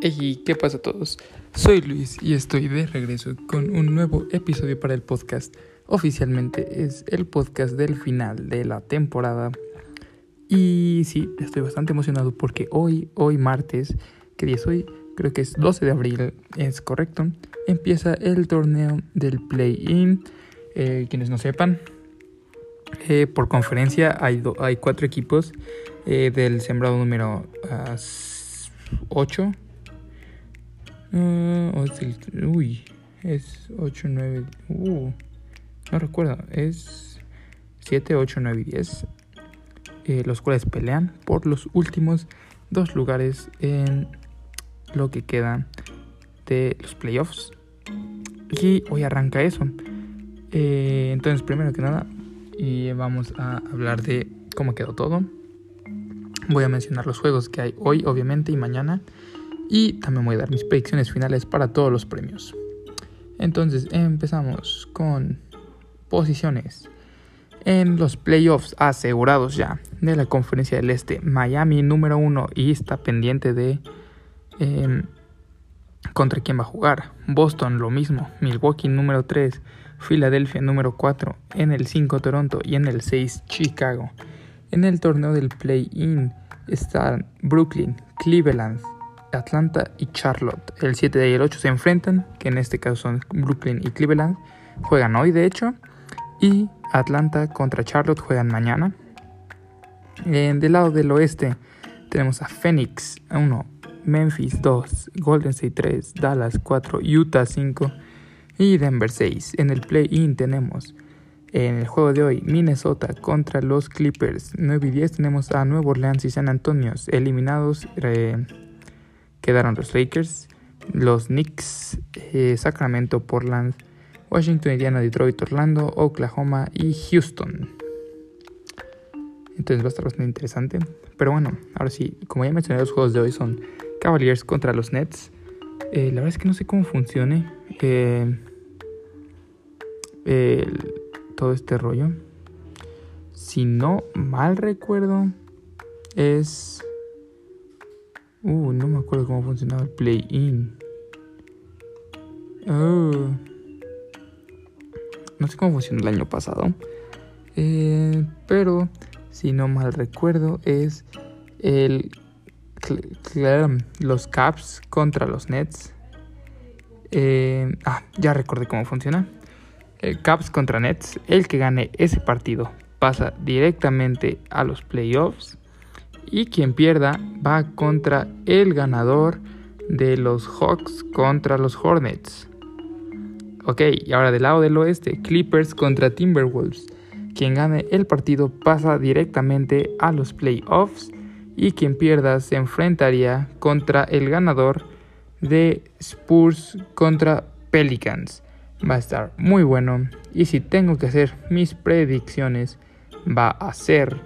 Hey, ¿qué pasa a todos? Soy Luis y estoy de regreso con un nuevo episodio para el podcast. Oficialmente es el podcast del final de la temporada. Y sí, estoy bastante emocionado porque hoy, hoy martes, ¿qué día es hoy? Creo que es 12 de abril, es correcto. Empieza el torneo del play-in. Eh, quienes no sepan, eh, por conferencia hay, hay cuatro equipos eh, del sembrado número 8. Ah, uy, es 8, 9. Uh, no recuerdo, es 7, 8, 9 y 10. Eh, los cuales pelean por los últimos dos lugares en lo que queda de los playoffs. Y hoy arranca eso. entonces, primero que nada, y vamos a hablar de cómo quedó todo. Voy a mencionar los juegos que hay hoy, obviamente, y mañana. Y también voy a dar mis predicciones finales para todos los premios. Entonces, empezamos con posiciones. En los playoffs asegurados ya de la conferencia del Este, Miami número uno y está pendiente de em, contra quién va a jugar. Boston lo mismo. Milwaukee número 3. Filadelfia número 4, en el 5 Toronto y en el 6 Chicago. En el torneo del play-in están Brooklyn, Cleveland, Atlanta y Charlotte. El 7 y el 8 se enfrentan, que en este caso son Brooklyn y Cleveland. Juegan hoy de hecho. Y Atlanta contra Charlotte juegan mañana. En, del lado del oeste tenemos a Phoenix 1, Memphis 2, Golden State 3, Dallas 4, Utah 5 y Denver 6. En el play-in tenemos en el juego de hoy Minnesota contra los Clippers. 9 y 10 tenemos a Nueva Orleans y San Antonio. Eliminados eh, quedaron los Lakers, los Knicks, eh, Sacramento, Portland, Washington, Indiana, Detroit, Orlando, Oklahoma y Houston. Entonces va a estar bastante interesante. Pero bueno, ahora sí, como ya mencioné, los juegos de hoy son Cavaliers contra los Nets. Eh, la verdad es que no sé cómo funcione todo este rollo. Si no mal recuerdo, es... Uh, no me acuerdo cómo funcionaba el play-in. Oh. No sé cómo funcionó el año pasado. Eh, pero, si no mal recuerdo, es el los Caps contra los Nets. Eh, ah, ya recordé cómo funciona. El Caps contra Nets. El que gane ese partido pasa directamente a los playoffs. Y quien pierda va contra el ganador de los Hawks contra los Hornets. Ok, y ahora del lado del oeste, Clippers contra Timberwolves. Quien gane el partido pasa directamente a los playoffs y quien pierda se enfrentaría contra el ganador de Spurs contra Pelicans. Va a estar muy bueno. Y si tengo que hacer mis predicciones, va a ser.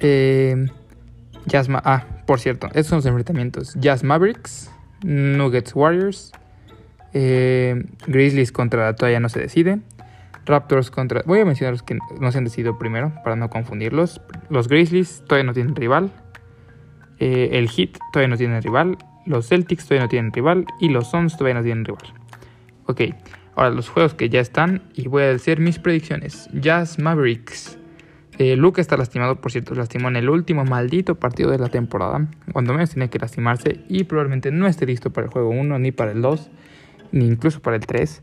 Eh, Jazz ah, por cierto, estos son los enfrentamientos: Jazz Mavericks, Nuggets Warriors, eh, Grizzlies contra la toalla no se decide. Raptors contra. Voy a mencionar los que no se han decidido primero para no confundirlos. Los Grizzlies todavía no tienen rival. Eh, el Heat todavía no tiene rival. Los Celtics todavía no tienen rival. Y los Suns todavía no tienen rival. Ok, ahora los juegos que ya están. Y voy a decir mis predicciones. Jazz Mavericks. Eh, Luke está lastimado, por cierto, lastimó en el último maldito partido de la temporada. Cuando menos tiene que lastimarse. Y probablemente no esté listo para el juego 1, ni para el 2, ni incluso para el 3.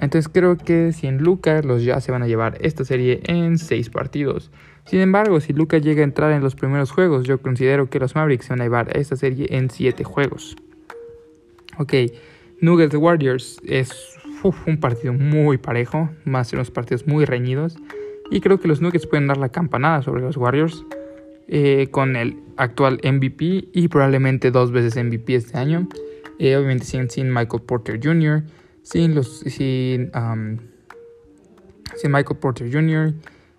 Entonces creo que si en Lucas los Jazz se van a llevar esta serie en 6 partidos. Sin embargo, si Lucas llega a entrar en los primeros juegos, yo considero que los Mavericks se van a llevar esta serie en 7 juegos. Ok, Nuggets Warriors es un partido muy parejo, más unos partidos muy reñidos. Y creo que los Nuggets pueden dar la campanada sobre los Warriors eh, con el actual MVP y probablemente dos veces MVP este año. Eh, obviamente sin, Michael Porter Jr., sin los sin, sin Michael Porter Jr.,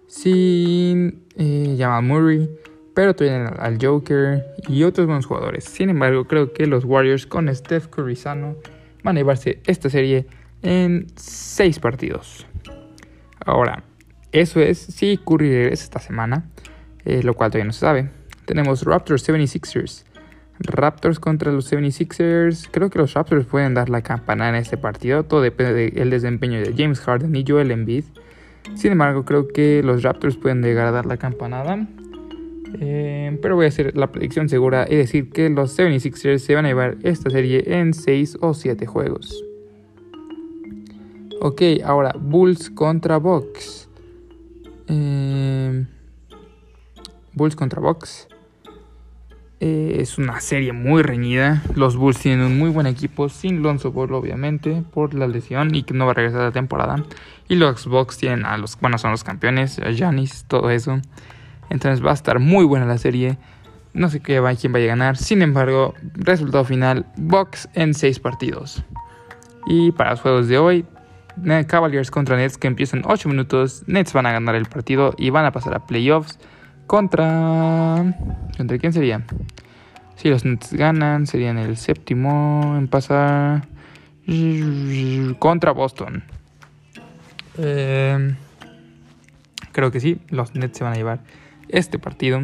sin eh, Jamal Murray, pero todavía al Joker y otros buenos jugadores. Sin embargo, creo que los Warriors con Steph Curry sano van a llevarse esta serie en 6 partidos. Ahora, eso es si Curry regresa esta semana, eh, lo cual todavía no se sabe. Tenemos Raptors 76ers. Raptors contra los 76ers. Creo que los Raptors pueden dar la campana en este partido. Todo depende del desempeño de James Harden y Joel Embiid. Sin embargo, creo que los Raptors pueden llegar a dar la campanada. Eh, pero voy a hacer la predicción segura y decir que los 76ers se van a llevar esta serie en 6 o 7 juegos. Ok, ahora Bulls contra Bucks. Eh, Bulls contra Bucks. Eh, es una serie muy reñida. Los Bulls tienen un muy buen equipo, sin Lonzo Ball, obviamente, por la lesión y que no va a regresar la temporada. Y los Bucks tienen a los, bueno, son los campeones, a todo eso. Entonces va a estar muy buena la serie. No sé qué va, quién vaya a ganar. Sin embargo, resultado final: Bucks en 6 partidos. Y para los juegos de hoy, Cavaliers contra Nets que empiezan 8 minutos. Nets van a ganar el partido y van a pasar a playoffs contra. ¿Contra quién sería? Si los Nets ganan, serían el séptimo en pasar contra Boston. Eh, creo que sí, los Nets se van a llevar este partido.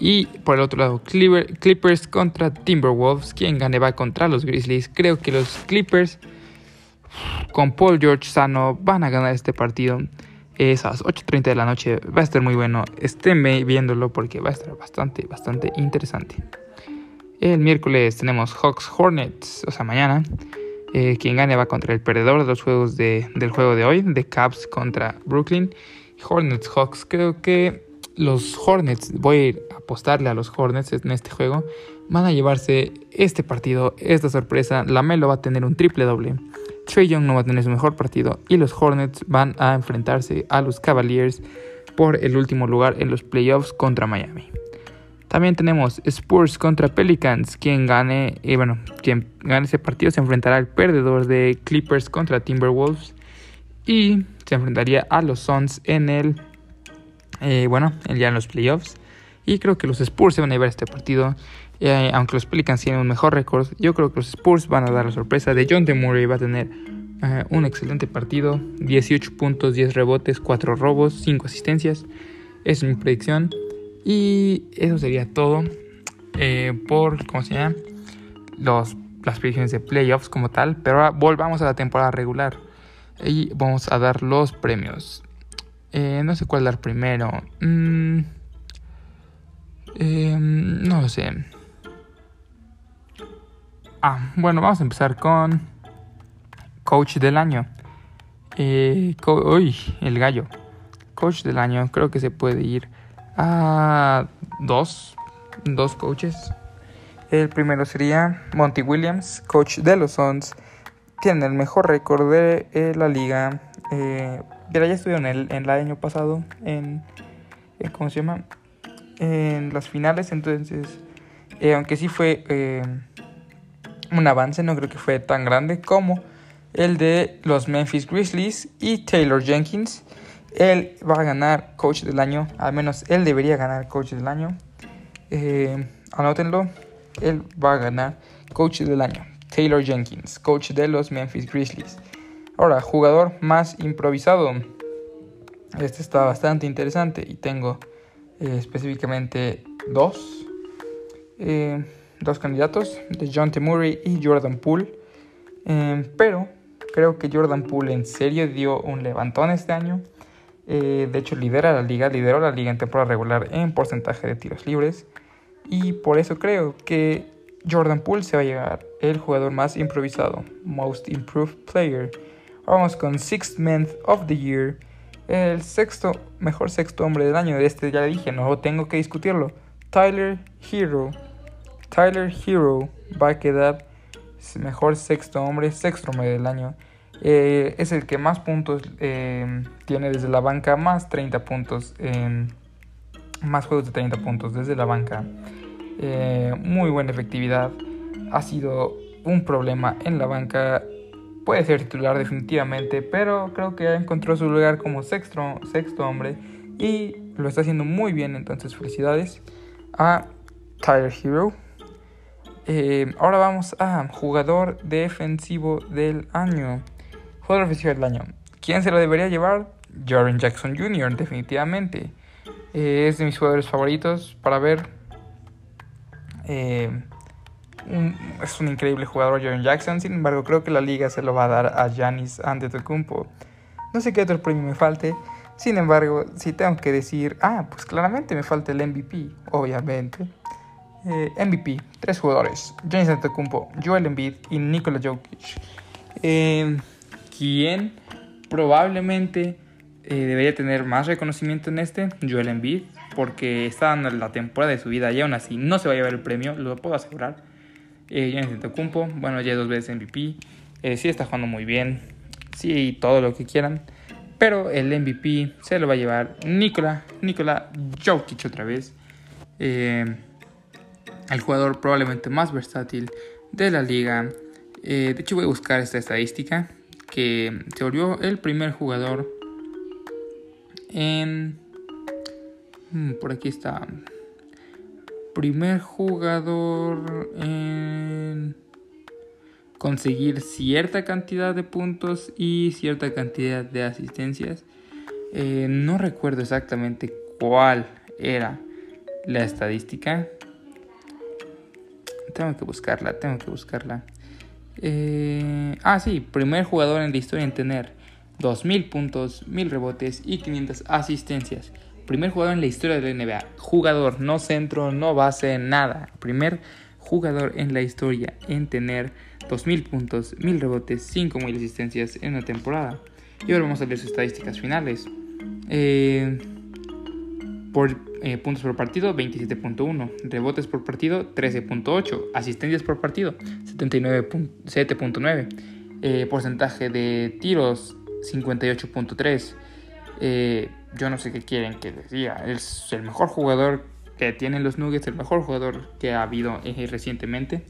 Y por el otro lado, Clippers contra Timberwolves. Quien gane va contra los Grizzlies. Creo que los Clippers con Paul George sano van a ganar este partido. Es a las 8.30 de la noche. Va a estar muy bueno. Estén viéndolo porque va a estar bastante, bastante interesante. El miércoles tenemos Hawks Hornets, o sea, mañana. Eh, quien gane va contra el perdedor de los juegos de, del juego de hoy, de Cavs contra Brooklyn. Hornets Hawks, creo que los Hornets, voy a apostarle a los Hornets en este juego, van a llevarse este partido, esta sorpresa. La Melo va a tener un triple doble. Trey Young no va a tener su mejor partido y los Hornets van a enfrentarse a los Cavaliers por el último lugar en los playoffs contra Miami. También tenemos Spurs contra Pelicans. Quien gane, y bueno, quien gane ese partido se enfrentará al perdedor de Clippers contra Timberwolves. Y se enfrentaría a los Suns en el, eh, bueno, ya en los playoffs. Y creo que los Spurs se van a llevar este partido. Eh, aunque los Pelicans tienen un mejor récord, yo creo que los Spurs van a dar la sorpresa de John Murray. Va a tener eh, un excelente partido: 18 puntos, 10 rebotes, 4 robos, 5 asistencias. Es mi predicción. Y eso sería todo por, ¿cómo se llama? Los, las predicciones de playoffs como tal. Pero ahora volvamos a la temporada regular y vamos a dar los premios. Eh, no sé cuál dar primero. Mm, no lo sé. Ah, bueno, vamos a empezar con Coach del Año. Eh, uy, el gallo. Coach del Año, creo que se puede ir a dos, dos coaches. El primero sería Monty Williams, coach de los Suns tienen el mejor récord de eh, la liga. Eh, ya estuvo en el, en el año pasado en, ¿cómo se llama? En las finales, entonces, eh, aunque sí fue eh, un avance, no creo que fue tan grande como el de los Memphis Grizzlies y Taylor Jenkins. Él va a ganar coach del año, al menos él debería ganar coach del año. anótenlo, él va a ganar coach del año. Taylor Jenkins, coach de los Memphis Grizzlies. Ahora, jugador más improvisado. Este está bastante interesante y tengo eh, específicamente dos, eh, dos candidatos, de John T. Murray y Jordan Poole. Eh, pero creo que Jordan Poole en serio dio un levantón este año. de hecho, lidera la liga, lideró la liga en temporada regular en porcentaje de tiros libres. Y por eso creo que Jordan Poole se va a llegar el jugador más improvisado, Most Improved Player. Vamos con Sixth Man of the Year, el sexto, mejor sexto hombre del año. De este ya dije, no tengo que discutirlo. Tyler Hero. Tyler Hero va a quedar mejor sexto hombre, sexto hombre del año. Eh, es el que más puntos eh, tiene desde la banca, más 30 puntos, en más juegos de 30 puntos desde la banca. Eh, muy buena efectividad. Ha sido un problema en la banca. Puede ser titular definitivamente, pero creo que encontró su lugar como sexto, sexto hombre y lo está haciendo muy bien. Entonces, felicidades a Tyler Hero. Eh, ahora vamos a jugador defensivo del año. Jugador defensivo del año. ¿Quién se lo debería llevar? Jaren Jackson Jr., definitivamente. Eh, es de mis jugadores favoritos para ver eh, es un increíble jugador John Jackson, sin embargo creo que la liga se lo va a dar a Giannis Antetokounmpo. No sé qué otro premio me falte, sin embargo, si tengo que decir, ah, pues claramente me falta el MVP, obviamente. Eh, MVP, tres jugadores, Giannis Antetokounmpo, Joel Embiid y Nikola Jokic. Eh, ¿Quién probablemente eh, debería tener más reconocimiento en este? Joel Embiid, porque está dando la temporada de su vida y aún así no se va a llevar el premio, lo puedo asegurar. Giannis Antetokounmpo, bueno, ya dos veces MVP, sí está jugando muy bien, sí, todo lo que quieran. Pero el MVP se lo va a llevar Nikola, Nikola Jokic otra vez. El jugador probablemente más versátil de la liga. de hecho voy a buscar esta estadística. Que se volvió el primer jugador en Mm, por aquí está. Primer jugador en conseguir cierta cantidad de puntos y cierta cantidad de asistencias. Eh, no recuerdo exactamente cuál era la estadística. Tengo que buscarla, tengo que buscarla. Eh, ah, sí, primer jugador en la historia en tener 2.000 puntos, 1.000 rebotes y 500 asistencias. Primer jugador en la historia de la NBA. Jugador, no centro, no base, nada. Primer jugador en la historia en tener 2.000 puntos, 1.000 rebotes, 5.000 asistencias en una temporada. Y ahora vamos a ver sus estadísticas finales. Eh, eh, puntos por partido, 27.1. Rebotes por partido, 13.8. Asistencias por partido, 79.7.9. Eh, porcentaje de tiros, 58.3. Eh, yo no sé qué quieren que les diga. Es el mejor jugador que tienen los Nuggets, el mejor jugador que ha habido recientemente.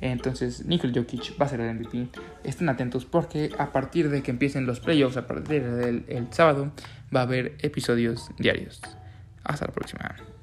Entonces, Nikola Jokic va a ser el MVP. Estén atentos porque a partir de que empiecen los playoffs, a partir del sábado, va a haber episodios diarios. Hasta la próxima.